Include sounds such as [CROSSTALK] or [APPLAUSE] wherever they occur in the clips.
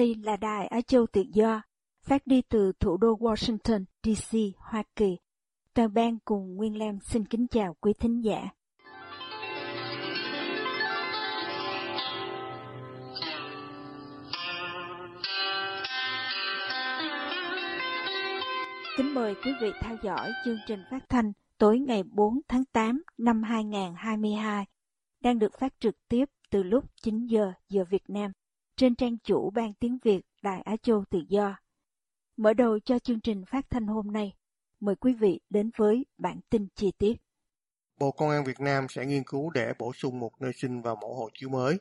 Đây là đài Á Châu Tự Do, phát đi từ thủ đô Washington, D.C., Hoa Kỳ. Toàn ban cùng Nguyên Lam xin kính chào quý thính giả. Kính mời quý vị theo dõi chương trình phát thanh tối ngày 4 tháng 8 năm 2022, đang được phát trực tiếp từ lúc 9 giờ giờ Việt Nam trên trang chủ Ban Tiếng Việt Đài Á Châu Tự Do. Mở đầu cho chương trình phát thanh hôm nay, mời quý vị đến với bản tin chi tiết. Bộ Công an Việt Nam sẽ nghiên cứu để bổ sung một nơi sinh vào mẫu hộ chiếu mới.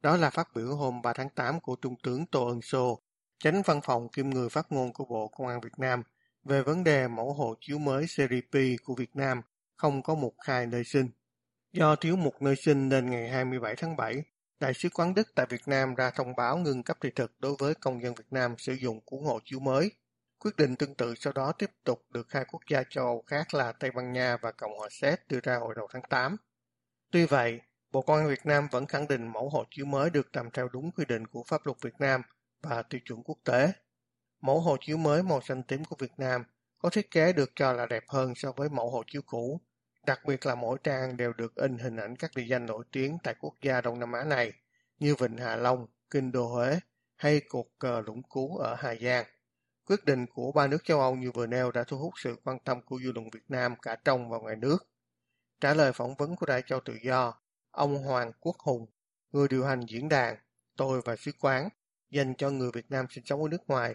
Đó là phát biểu hôm 3 tháng 8 của Trung tướng Tô Ân Sô, tránh văn phòng kiêm người phát ngôn của Bộ Công an Việt Nam về vấn đề mẫu hộ chiếu mới series P của Việt Nam không có một khai nơi sinh. Do thiếu một nơi sinh nên ngày 27 tháng 7, Đại sứ quán Đức tại Việt Nam ra thông báo ngừng cấp thị thực đối với công dân Việt Nam sử dụng cuốn hộ chiếu mới. Quyết định tương tự sau đó tiếp tục được hai quốc gia châu Âu khác là Tây Ban Nha và Cộng hòa Séc đưa ra hồi đầu tháng 8. Tuy vậy, Bộ Công an Việt Nam vẫn khẳng định mẫu hộ chiếu mới được làm theo đúng quy định của pháp luật Việt Nam và tiêu chuẩn quốc tế. Mẫu hộ chiếu mới màu xanh tím của Việt Nam có thiết kế được cho là đẹp hơn so với mẫu hộ chiếu cũ Đặc biệt là mỗi trang đều được in hình ảnh các địa danh nổi tiếng tại quốc gia Đông Nam Á này, như Vịnh Hạ Long, Kinh Đô Huế hay cột cờ Lũng Cú ở Hà Giang. Quyết định của ba nước châu Âu như vừa nêu đã thu hút sự quan tâm của dư luận Việt Nam cả trong và ngoài nước. Trả lời phỏng vấn của Đại Châu Tự Do, ông Hoàng Quốc Hùng, người điều hành diễn đàn Tôi và Sứ quán dành cho người Việt Nam sinh sống ở nước ngoài,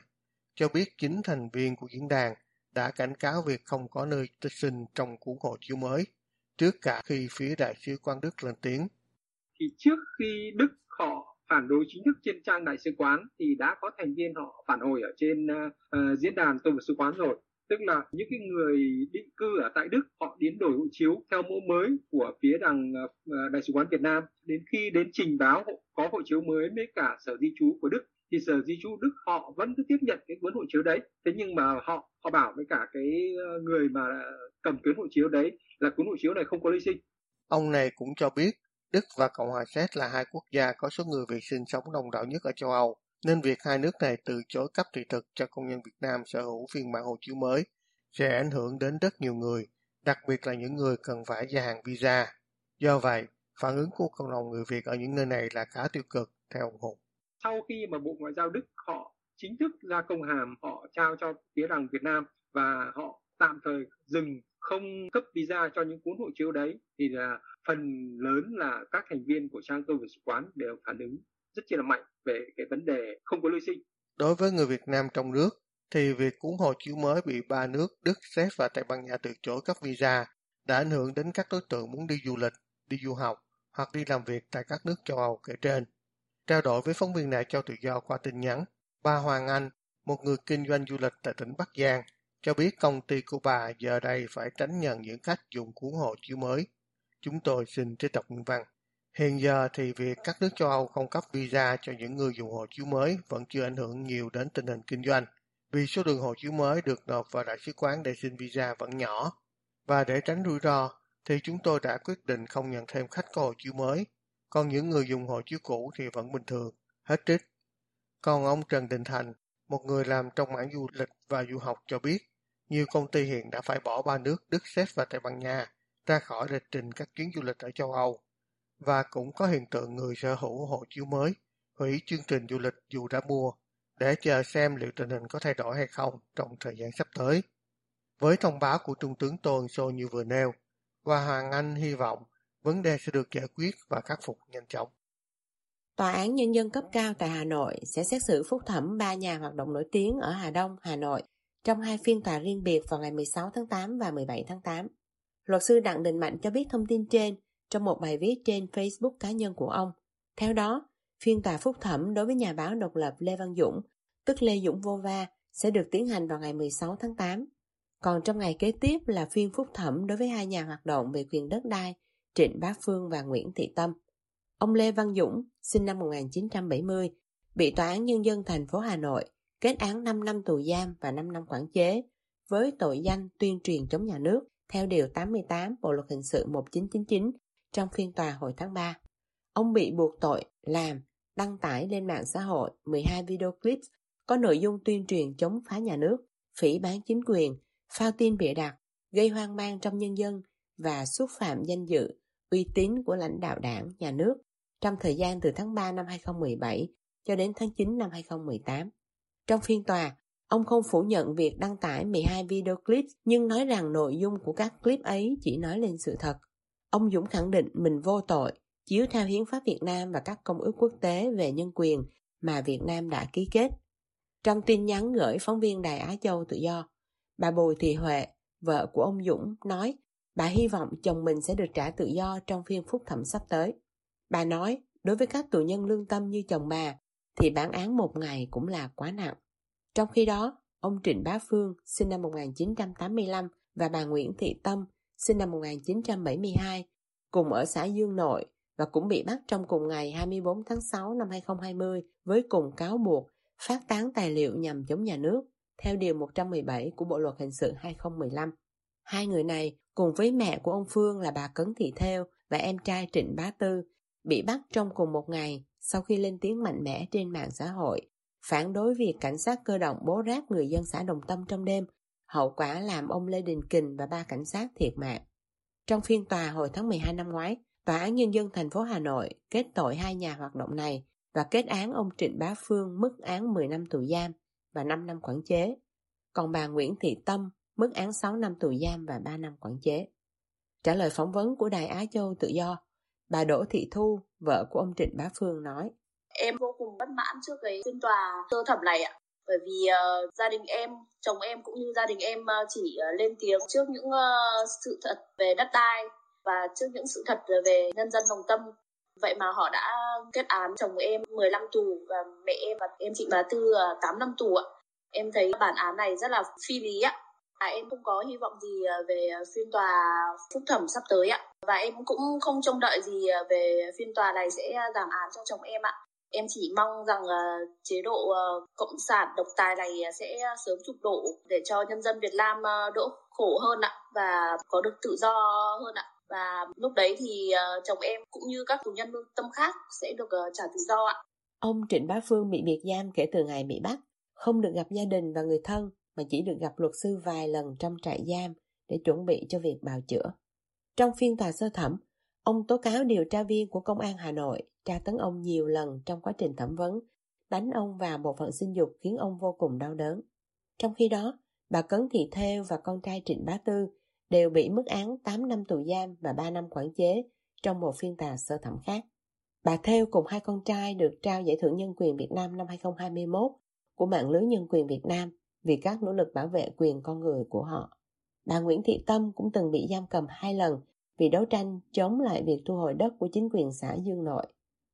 cho biết chính thành viên của diễn đàn đã cảnh cáo việc không có nơi tích sinh trong cuốn hộ chiếu mới, trước cả khi phía đại sứ quán Đức lên tiếng. Thì trước khi Đức họ phản đối chính thức trên trang đại sứ quán thì đã có thành viên họ phản hồi ở trên uh, diễn đàn tổng sứ quán rồi tức là những cái người định cư ở tại Đức họ đến đổi hộ chiếu theo mẫu mới của phía đằng ờ, đại sứ quán Việt Nam đến khi đến trình báo có hộ chiếu mới với cả sở di trú của Đức thì sở di trú Đức họ vẫn cứ tiếp nhận cái cuốn hộ chiếu đấy. Thế nhưng mà họ họ bảo với cả cái ờ, người mà cầm cuốn hộ chiếu đấy là cuốn hộ chiếu này không có lý sinh. Ông này cũng cho biết Đức và Cộng hòa Séc là hai quốc gia có số người Việt sinh sống đông đảo nhất ở châu Âu, nên việc hai nước này từ chối cấp thị thực cho công nhân Việt Nam sở hữu phiên bản hộ chiếu mới sẽ ảnh hưởng đến rất nhiều người, đặc biệt là những người cần phải gia hạn visa. Do vậy, phản ứng của cộng đồng người Việt ở những nơi này là khá tiêu cực, theo ông Hùng sau khi mà Bộ Ngoại giao Đức họ chính thức ra công hàm họ trao cho phía đảng Việt Nam và họ tạm thời dừng không cấp visa cho những cuốn hộ chiếu đấy thì là phần lớn là các thành viên của trang cơ và sứ quán đều phản ứng rất là mạnh về cái vấn đề không có lưu sinh. Đối với người Việt Nam trong nước thì việc cuốn hộ chiếu mới bị ba nước Đức, Séc và Tây Ban Nha từ chối cấp visa đã ảnh hưởng đến các đối tượng muốn đi du lịch, đi du học hoặc đi làm việc tại các nước châu Âu kể trên. Trao đổi với phóng viên đại cho tự do qua tin nhắn, bà Hoàng Anh, một người kinh doanh du lịch tại tỉnh Bắc Giang, cho biết công ty của bà giờ đây phải tránh nhận những khách dùng cuốn hộ chiếu mới. Chúng tôi xin trích đọc nguyên văn. Hiện giờ thì việc các nước châu Âu không cấp visa cho những người dùng hộ chiếu mới vẫn chưa ảnh hưởng nhiều đến tình hình kinh doanh, vì số lượng hộ chiếu mới được nộp vào đại sứ quán để xin visa vẫn nhỏ. Và để tránh rủi ro, thì chúng tôi đã quyết định không nhận thêm khách có hộ chiếu mới, còn những người dùng hộ chiếu cũ thì vẫn bình thường, hết trích. Còn ông Trần Đình Thành, một người làm trong mảng du lịch và du học cho biết, nhiều công ty hiện đã phải bỏ ba nước Đức, Séc và Tây Ban Nha ra khỏi lịch trình các chuyến du lịch ở châu Âu. Và cũng có hiện tượng người sở hữu hộ chiếu mới hủy chương trình du lịch dù đã mua để chờ xem liệu tình hình có thay đổi hay không trong thời gian sắp tới. Với thông báo của Trung tướng Tô Ân Sô như vừa nêu, và Hoàng Anh hy vọng vấn đề sẽ được giải quyết và khắc phục nhanh chóng. Tòa án Nhân dân cấp cao tại Hà Nội sẽ xét xử phúc thẩm ba nhà hoạt động nổi tiếng ở Hà Đông, Hà Nội trong hai phiên tòa riêng biệt vào ngày 16 tháng 8 và 17 tháng 8. Luật sư Đặng Đình Mạnh cho biết thông tin trên trong một bài viết trên Facebook cá nhân của ông. Theo đó, phiên tòa phúc thẩm đối với nhà báo độc lập Lê Văn Dũng, tức Lê Dũng Vô Va, sẽ được tiến hành vào ngày 16 tháng 8. Còn trong ngày kế tiếp là phiên phúc thẩm đối với hai nhà hoạt động về quyền đất đai Trịnh Bá Phương và Nguyễn Thị Tâm. Ông Lê Văn Dũng, sinh năm 1970, bị Tòa án Nhân dân thành phố Hà Nội kết án 5 năm tù giam và 5 năm quản chế với tội danh tuyên truyền chống nhà nước theo Điều 88 Bộ Luật Hình sự 1999 trong phiên tòa hồi tháng 3. Ông bị buộc tội làm, đăng tải lên mạng xã hội 12 video clip có nội dung tuyên truyền chống phá nhà nước, phỉ bán chính quyền, phao tin bịa đặt, gây hoang mang trong nhân dân và xúc phạm danh dự, uy tín của lãnh đạo đảng, nhà nước trong thời gian từ tháng 3 năm 2017 cho đến tháng 9 năm 2018. Trong phiên tòa, ông không phủ nhận việc đăng tải 12 video clip nhưng nói rằng nội dung của các clip ấy chỉ nói lên sự thật. Ông Dũng khẳng định mình vô tội, chiếu theo hiến pháp Việt Nam và các công ước quốc tế về nhân quyền mà Việt Nam đã ký kết. Trong tin nhắn gửi phóng viên Đài Á Châu Tự Do, bà Bùi Thị Huệ, vợ của ông Dũng, nói bà hy vọng chồng mình sẽ được trả tự do trong phiên phúc thẩm sắp tới. Bà nói, đối với các tù nhân lương tâm như chồng bà, thì bản án một ngày cũng là quá nặng. Trong khi đó, ông Trịnh Bá Phương, sinh năm 1985, và bà Nguyễn Thị Tâm, sinh năm 1972, cùng ở xã Dương Nội và cũng bị bắt trong cùng ngày 24 tháng 6 năm 2020 với cùng cáo buộc phát tán tài liệu nhằm chống nhà nước theo Điều 117 của Bộ Luật Hình sự 2015. Hai người này cùng với mẹ của ông Phương là bà Cấn Thị Theo và em trai Trịnh Bá Tư bị bắt trong cùng một ngày sau khi lên tiếng mạnh mẽ trên mạng xã hội phản đối việc cảnh sát cơ động bố ráp người dân xã Đồng Tâm trong đêm, hậu quả làm ông Lê Đình Kình và ba cảnh sát thiệt mạng. Trong phiên tòa hồi tháng 12 năm ngoái, Tòa án Nhân dân thành phố Hà Nội kết tội hai nhà hoạt động này và kết án ông Trịnh Bá Phương mức án 10 năm tù giam và 5 năm quản chế. Còn bà Nguyễn Thị Tâm mức án 6 năm tù giam và 3 năm quản chế. Trả lời phỏng vấn của Đài Á Châu Tự Do, bà Đỗ Thị Thu, vợ của ông Trịnh Bá Phương nói Em vô cùng bất mãn trước cái phiên tòa sơ thẩm này ạ. Bởi vì uh, gia đình em, chồng em cũng như gia đình em uh, chỉ uh, lên tiếng trước những uh, sự thật về đất đai và trước những sự thật về nhân dân đồng tâm Vậy mà họ đã kết án chồng em 15 tù và mẹ em và em chị bà Tư 8 năm tù ạ. Em thấy bản án này rất là phi lý ạ. À, em không có hy vọng gì à, về phiên tòa phúc thẩm sắp tới ạ. Và em cũng không trông đợi gì à, về phiên tòa này sẽ giảm án cho chồng em ạ. Em chỉ mong rằng uh, chế độ uh, cộng sản độc tài này sẽ sớm sụp đổ để cho nhân dân Việt Nam uh, đỡ khổ hơn ạ và có được tự do hơn ạ và lúc đấy thì uh, chồng em cũng như các tù nhân lương tâm khác sẽ được uh, trả tự do ạ. Ông Trịnh Bá Phương bị biệt giam kể từ ngày bị bắt, không được gặp gia đình và người thân mà chỉ được gặp luật sư vài lần trong trại giam để chuẩn bị cho việc bào chữa. Trong phiên tòa sơ thẩm, ông tố cáo điều tra viên của Công an Hà Nội tra tấn ông nhiều lần trong quá trình thẩm vấn, đánh ông vào bộ phận sinh dục khiến ông vô cùng đau đớn. Trong khi đó, bà Cấn Thị Thêu và con trai Trịnh Bá Tư đều bị mức án 8 năm tù giam và 3 năm quản chế trong một phiên tòa sơ thẩm khác. Bà Theo cùng hai con trai được trao giải thưởng nhân quyền Việt Nam năm 2021 của mạng lưới nhân quyền Việt Nam vì các nỗ lực bảo vệ quyền con người của họ. Bà Nguyễn Thị Tâm cũng từng bị giam cầm hai lần vì đấu tranh chống lại việc thu hồi đất của chính quyền xã Dương Nội.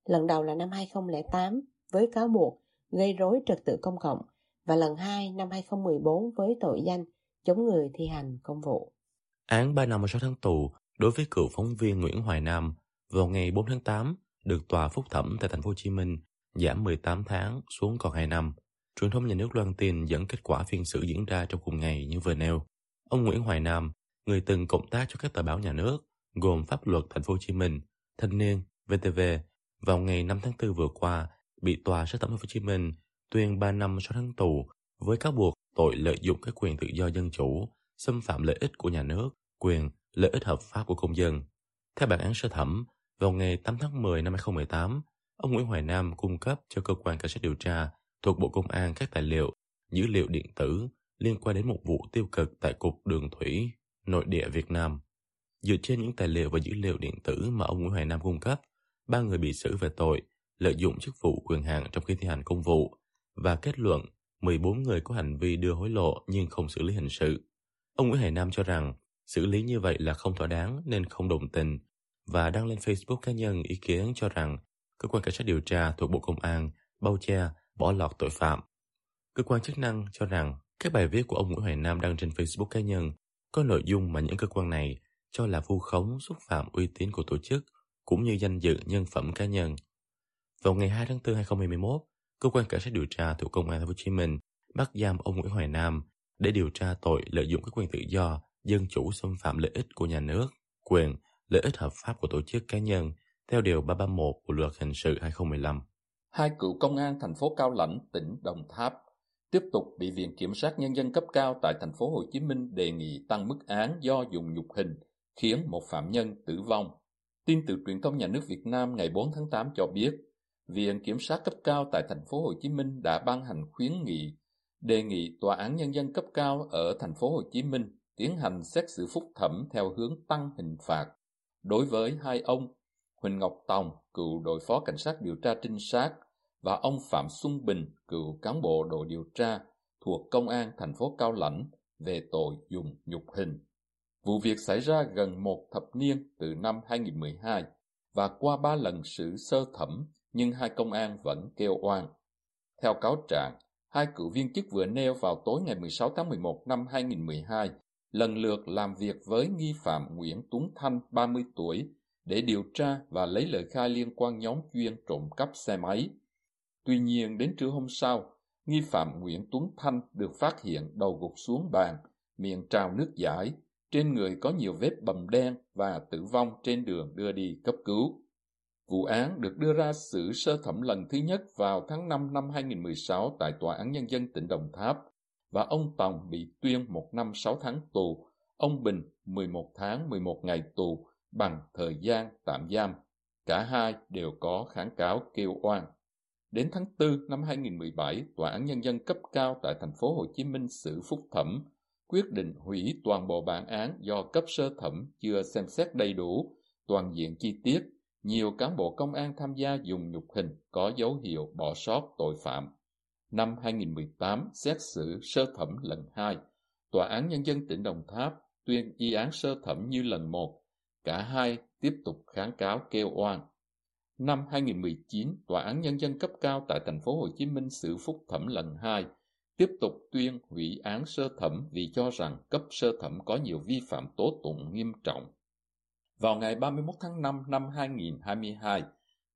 Lần đầu là năm 2008 với cáo buộc gây rối trật tự công cộng, và lần hai năm 2014 với tội danh chống người thi hành công vụ. Án 3 năm 6 tháng tù đối với cựu phóng viên Nguyễn Hoài Nam vào ngày 4 tháng 8 được tòa phúc thẩm tại thành phố Hồ Chí Minh giảm 18 tháng xuống còn 2 năm. Truyền thông nhà nước loan tin dẫn kết quả phiên xử diễn ra trong cùng ngày như vừa nêu. Ông Nguyễn Hoài Nam, người từng cộng tác cho các tờ báo nhà nước gồm Pháp luật thành phố Hồ Chí Minh, Thanh niên, VTV vào ngày 5 tháng 4 vừa qua bị tòa sơ thẩm thành phố Hồ Chí Minh tuyên 3 năm 6 tháng tù với cáo buộc tội lợi dụng các quyền tự do dân chủ xâm phạm lợi ích của nhà nước, quyền, lợi ích hợp pháp của công dân. Theo bản án sơ thẩm, vào ngày 8 tháng 10 năm 2018, ông Nguyễn Hoài Nam cung cấp cho cơ quan cảnh sát điều tra thuộc Bộ Công an các tài liệu, dữ liệu điện tử liên quan đến một vụ tiêu cực tại Cục Đường Thủy, nội địa Việt Nam. Dựa trên những tài liệu và dữ liệu điện tử mà ông Nguyễn Hoài Nam cung cấp, ba người bị xử về tội lợi dụng chức vụ quyền hạn trong khi thi hành công vụ và kết luận 14 người có hành vi đưa hối lộ nhưng không xử lý hình sự. Ông Nguyễn Hải Nam cho rằng xử lý như vậy là không thỏa đáng nên không đồng tình và đăng lên Facebook cá nhân ý kiến cho rằng cơ quan cảnh sát điều tra thuộc Bộ Công an bao che, bỏ lọt tội phạm. Cơ quan chức năng cho rằng các bài viết của ông Nguyễn Hoài Nam đăng trên Facebook cá nhân có nội dung mà những cơ quan này cho là vu khống xúc phạm uy tín của tổ chức cũng như danh dự nhân phẩm cá nhân. Vào ngày 2 tháng 4 2021, cơ quan cảnh sát điều tra thuộc công an Thành phố Hồ Chí Minh bắt giam ông Nguyễn Hoài Nam để điều tra tội lợi dụng các quyền tự do, dân chủ xâm phạm lợi ích của nhà nước, quyền, lợi ích hợp pháp của tổ chức cá nhân theo điều 331 của Luật hình sự 2015. Hai cựu công an thành phố Cao Lãnh, tỉnh Đồng Tháp tiếp tục bị Viện Kiểm sát Nhân dân cấp cao tại thành phố Hồ Chí Minh đề nghị tăng mức án do dùng nhục hình, khiến một phạm nhân tử vong. Tin từ truyền thông nhà nước Việt Nam ngày 4 tháng 8 cho biết, Viện Kiểm sát cấp cao tại thành phố Hồ Chí Minh đã ban hành khuyến nghị đề nghị Tòa án Nhân dân cấp cao ở thành phố Hồ Chí Minh tiến hành xét xử phúc thẩm theo hướng tăng hình phạt đối với hai ông Huỳnh Ngọc Tòng, cựu đội phó cảnh sát điều tra trinh sát và ông Phạm Xuân Bình, cựu cán bộ đội điều tra thuộc Công an thành phố Cao Lãnh về tội dùng nhục hình. Vụ việc xảy ra gần một thập niên từ năm 2012 và qua ba lần xử sơ thẩm nhưng hai công an vẫn kêu oan. Theo cáo trạng, hai cựu viên chức vừa nêu vào tối ngày 16 tháng 11 năm 2012 lần lượt làm việc với nghi phạm Nguyễn Tuấn Thanh 30 tuổi để điều tra và lấy lời khai liên quan nhóm chuyên trộm cắp xe máy. Tuy nhiên đến trưa hôm sau, nghi phạm Nguyễn Tuấn Thanh được phát hiện đầu gục xuống bàn, miệng trào nước giải, trên người có nhiều vết bầm đen và tử vong trên đường đưa đi cấp cứu. Vụ án được đưa ra xử sơ thẩm lần thứ nhất vào tháng 5 năm 2016 tại Tòa án Nhân dân tỉnh Đồng Tháp và ông Tòng bị tuyên một năm 6 tháng tù, ông Bình 11 tháng 11 ngày tù bằng thời gian tạm giam. Cả hai đều có kháng cáo kêu oan. Đến tháng 4 năm 2017, Tòa án Nhân dân cấp cao tại thành phố Hồ Chí Minh xử phúc thẩm, quyết định hủy toàn bộ bản án do cấp sơ thẩm chưa xem xét đầy đủ, toàn diện chi tiết, nhiều cán bộ công an tham gia dùng nhục hình có dấu hiệu bỏ sót tội phạm. Năm 2018, xét xử sơ thẩm lần 2, Tòa án Nhân dân tỉnh Đồng Tháp tuyên y án sơ thẩm như lần 1, cả hai tiếp tục kháng cáo kêu oan. Năm 2019, Tòa án Nhân dân cấp cao tại thành phố Hồ Chí Minh xử phúc thẩm lần 2, tiếp tục tuyên hủy án sơ thẩm vì cho rằng cấp sơ thẩm có nhiều vi phạm tố tụng nghiêm trọng. Vào ngày 31 tháng 5 năm 2022,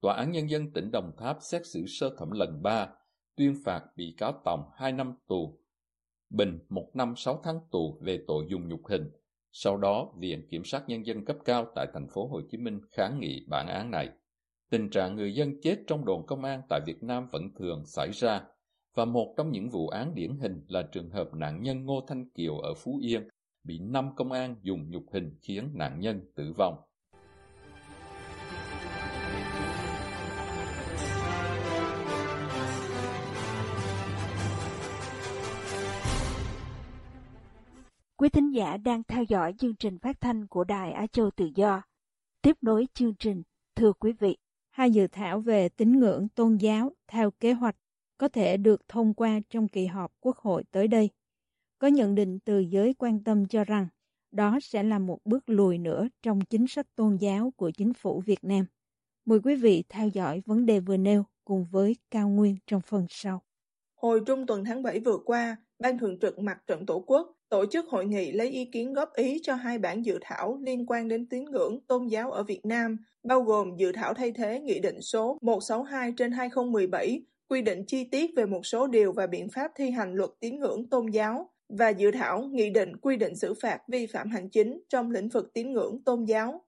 Tòa án Nhân dân tỉnh Đồng Tháp xét xử sơ thẩm lần 3, tuyên phạt bị cáo Tòng 2 năm tù, Bình 1 năm 6 tháng tù về tội dùng nhục hình. Sau đó, Viện Kiểm sát Nhân dân cấp cao tại thành phố Hồ Chí Minh kháng nghị bản án này. Tình trạng người dân chết trong đồn công an tại Việt Nam vẫn thường xảy ra, và một trong những vụ án điển hình là trường hợp nạn nhân Ngô Thanh Kiều ở Phú Yên bị năm công an dùng nhục hình khiến nạn nhân tử vong. Quý thính giả đang theo dõi chương trình phát thanh của Đài Á Châu Tự Do. Tiếp nối chương trình, thưa quý vị, hai dự thảo về tín ngưỡng tôn giáo theo kế hoạch có thể được thông qua trong kỳ họp Quốc hội tới đây. Có nhận định từ giới quan tâm cho rằng đó sẽ là một bước lùi nữa trong chính sách tôn giáo của chính phủ Việt Nam. Mời quý vị theo dõi vấn đề vừa nêu cùng với Cao Nguyên trong phần sau. Hồi trung tuần tháng 7 vừa qua, Ban Thường trực Mặt trận Tổ quốc tổ chức hội nghị lấy ý kiến góp ý cho hai bản dự thảo liên quan đến tín ngưỡng tôn giáo ở Việt Nam, bao gồm dự thảo thay thế Nghị định số 162 trên 2017 quy định chi tiết về một số điều và biện pháp thi hành luật tín ngưỡng tôn giáo và dự thảo nghị định quy định xử phạt vi phạm hành chính trong lĩnh vực tín ngưỡng tôn giáo.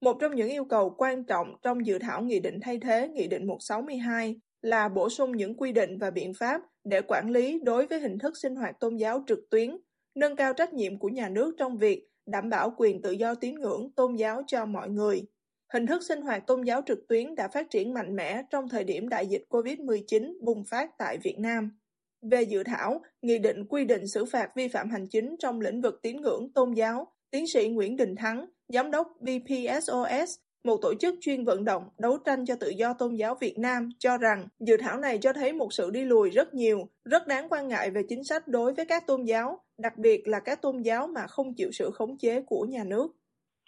Một trong những yêu cầu quan trọng trong dự thảo nghị định thay thế Nghị định 162 là bổ sung những quy định và biện pháp để quản lý đối với hình thức sinh hoạt tôn giáo trực tuyến, nâng cao trách nhiệm của nhà nước trong việc đảm bảo quyền tự do tín ngưỡng tôn giáo cho mọi người. Hình thức sinh hoạt tôn giáo trực tuyến đã phát triển mạnh mẽ trong thời điểm đại dịch COVID-19 bùng phát tại Việt Nam. Về dự thảo, Nghị định quy định xử phạt vi phạm hành chính trong lĩnh vực tín ngưỡng tôn giáo, tiến sĩ Nguyễn Đình Thắng, Giám đốc BPSOS, một tổ chức chuyên vận động đấu tranh cho tự do tôn giáo Việt Nam, cho rằng dự thảo này cho thấy một sự đi lùi rất nhiều, rất đáng quan ngại về chính sách đối với các tôn giáo, đặc biệt là các tôn giáo mà không chịu sự khống chế của nhà nước.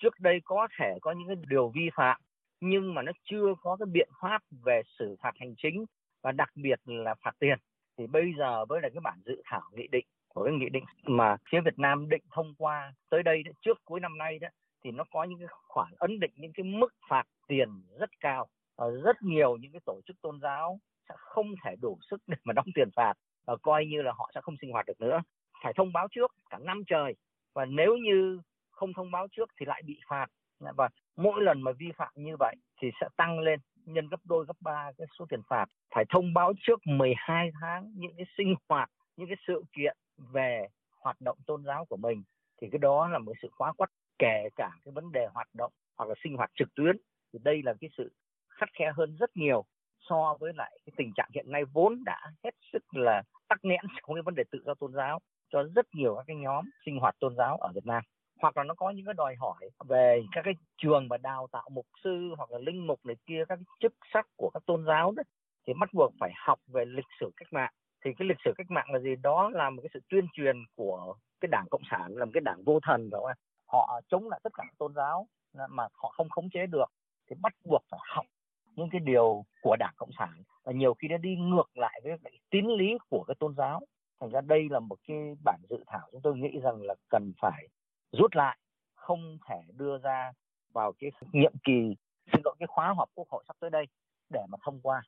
trước đây có thể có những cái điều vi phạm nhưng mà nó chưa có cái biện pháp về xử phạt hành chính và đặc biệt là phạt tiền thì bây giờ với lại cái bản dự thảo nghị định của cái nghị định mà phía Việt Nam định thông qua tới đây trước cuối năm nay đó thì nó có những cái khoản ấn định những cái mức phạt tiền rất cao. Ờ, rất nhiều những cái tổ chức tôn giáo sẽ không thể đủ sức để mà đóng tiền phạt và coi như là họ sẽ không sinh hoạt được nữa. Phải thông báo trước cả năm trời và nếu như không thông báo trước thì lại bị phạt. Và mỗi lần mà vi phạm như vậy thì sẽ tăng lên nhân gấp đôi, gấp ba cái số tiền phạt. Phải thông báo trước 12 tháng những cái sinh hoạt, những cái sự kiện về hoạt động tôn giáo của mình thì cái đó là một sự khóa quắt kể cả cái vấn đề hoạt động hoặc là sinh hoạt trực tuyến, thì đây là cái sự khắt khe hơn rất nhiều so với lại cái tình trạng hiện nay vốn đã hết sức là tắc nghẽn [LAUGHS] trong cái vấn đề tự do tôn giáo cho rất nhiều các cái nhóm sinh hoạt tôn giáo ở Việt Nam. Hoặc là nó có những cái đòi hỏi về các cái trường và đào tạo mục sư hoặc là linh mục này kia, các cái chức sắc của các tôn giáo đó, thì bắt buộc phải học về lịch sử cách mạng. Thì cái lịch sử cách mạng là gì? Đó là một cái sự tuyên truyền của cái đảng cộng sản, là một cái đảng vô thần đó họ chống lại tất cả tôn giáo mà họ không khống chế được thì bắt buộc phải học những cái điều của đảng cộng sản. Và nhiều khi nó đi ngược lại với cái tín lý của cái tôn giáo. Thành ra đây là một cái bản dự thảo chúng tôi nghĩ rằng là cần phải rút lại không thể đưa ra vào cái nhiệm kỳ xin lỗi cái khóa họp quốc hội sắp tới đây để mà thông qua.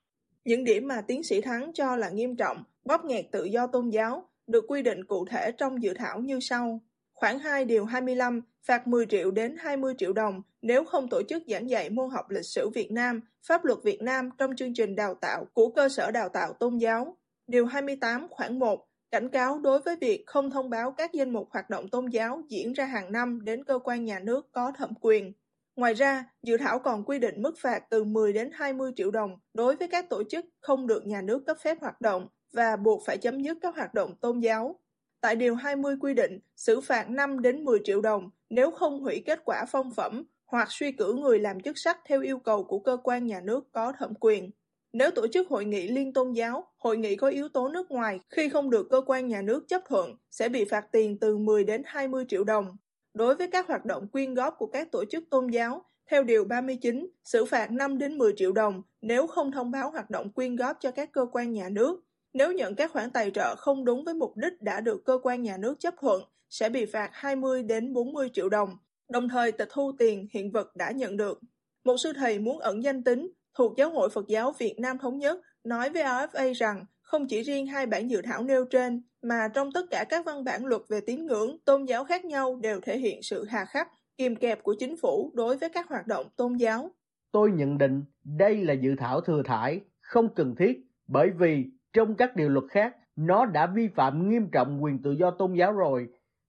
Những điểm mà tiến sĩ Thắng cho là nghiêm trọng, bóp nghẹt tự do tôn giáo, được quy định cụ thể trong dự thảo như sau. Khoảng 2 điều 25 phạt 10 triệu đến 20 triệu đồng nếu không tổ chức giảng dạy môn học lịch sử Việt Nam, pháp luật Việt Nam trong chương trình đào tạo của cơ sở đào tạo tôn giáo. Điều 28 khoảng 1 cảnh cáo đối với việc không thông báo các danh mục hoạt động tôn giáo diễn ra hàng năm đến cơ quan nhà nước có thẩm quyền. Ngoài ra, dự thảo còn quy định mức phạt từ 10 đến 20 triệu đồng đối với các tổ chức không được nhà nước cấp phép hoạt động và buộc phải chấm dứt các hoạt động tôn giáo. Tại Điều 20 quy định xử phạt 5 đến 10 triệu đồng nếu không hủy kết quả phong phẩm hoặc suy cử người làm chức sắc theo yêu cầu của cơ quan nhà nước có thẩm quyền. Nếu tổ chức hội nghị liên tôn giáo, hội nghị có yếu tố nước ngoài khi không được cơ quan nhà nước chấp thuận sẽ bị phạt tiền từ 10 đến 20 triệu đồng. Đối với các hoạt động quyên góp của các tổ chức tôn giáo, theo Điều 39, xử phạt 5 đến 10 triệu đồng nếu không thông báo hoạt động quyên góp cho các cơ quan nhà nước. Nếu nhận các khoản tài trợ không đúng với mục đích đã được cơ quan nhà nước chấp thuận, sẽ bị phạt 20 đến 40 triệu đồng, đồng thời tịch thu tiền hiện vật đã nhận được. Một sư thầy muốn ẩn danh tính thuộc Giáo hội Phật giáo Việt Nam Thống Nhất nói với AFA rằng không chỉ riêng hai bản dự thảo nêu trên, mà trong tất cả các văn bản luật về tín ngưỡng, tôn giáo khác nhau đều thể hiện sự hà khắc, kiềm kẹp của chính phủ đối với các hoạt động tôn giáo. Tôi nhận định đây là dự thảo thừa thải, không cần thiết, bởi vì trong các điều luật khác, nó đã vi phạm nghiêm trọng quyền tự do tôn giáo rồi.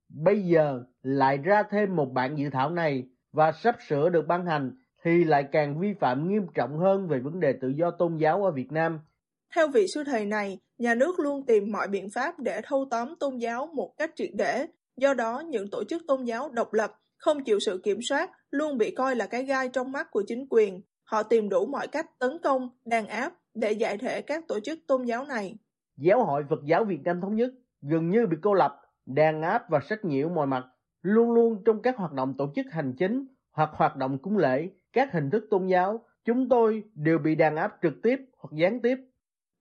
Bây giờ lại ra thêm một bản dự thảo này và sắp sửa được ban hành thì lại càng vi phạm nghiêm trọng hơn về vấn đề tự do tôn giáo ở Việt Nam. Theo vị sư thầy này, nhà nước luôn tìm mọi biện pháp để thâu tóm tôn giáo một cách triệt để. Do đó, những tổ chức tôn giáo độc lập, không chịu sự kiểm soát, luôn bị coi là cái gai trong mắt của chính quyền. Họ tìm đủ mọi cách tấn công, đàn áp để giải thể các tổ chức tôn giáo này. Giáo hội Phật giáo Việt Nam Thống Nhất gần như bị cô lập, đàn áp và sách nhiễu mọi mặt, luôn luôn trong các hoạt động tổ chức hành chính hoặc hoạt động cúng lễ các hình thức tôn giáo, chúng tôi đều bị đàn áp trực tiếp hoặc gián tiếp.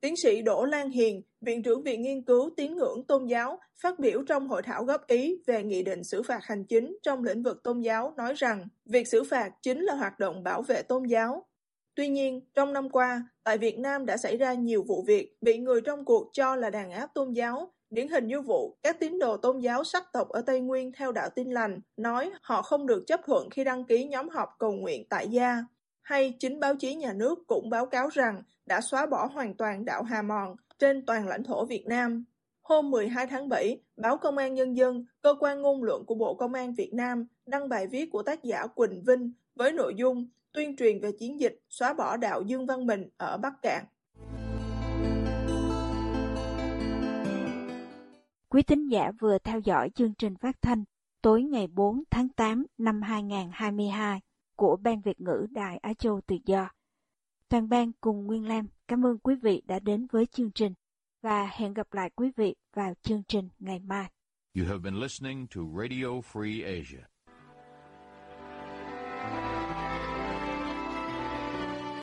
Tiến sĩ Đỗ Lan Hiền, Viện trưởng Viện Nghiên cứu Tín ngưỡng Tôn giáo, phát biểu trong hội thảo góp ý về nghị định xử phạt hành chính trong lĩnh vực tôn giáo nói rằng việc xử phạt chính là hoạt động bảo vệ tôn giáo. Tuy nhiên, trong năm qua, tại Việt Nam đã xảy ra nhiều vụ việc bị người trong cuộc cho là đàn áp tôn giáo Điển hình như vụ các tín đồ tôn giáo sắc tộc ở Tây Nguyên theo đạo tin lành nói họ không được chấp thuận khi đăng ký nhóm họp cầu nguyện tại gia. Hay chính báo chí nhà nước cũng báo cáo rằng đã xóa bỏ hoàn toàn đạo Hà Mòn trên toàn lãnh thổ Việt Nam. Hôm 12 tháng 7, báo Công an Nhân dân, cơ quan ngôn luận của Bộ Công an Việt Nam đăng bài viết của tác giả Quỳnh Vinh với nội dung tuyên truyền về chiến dịch xóa bỏ đạo Dương Văn Mình ở Bắc Cạn. Quý thính giả vừa theo dõi chương trình phát thanh tối ngày 4 tháng 8 năm 2022 của Ban Việt ngữ Đài Á Châu Tự Do. Toàn ban cùng Nguyên Lam cảm ơn quý vị đã đến với chương trình và hẹn gặp lại quý vị vào chương trình ngày mai. You have been listening to Radio Free Asia.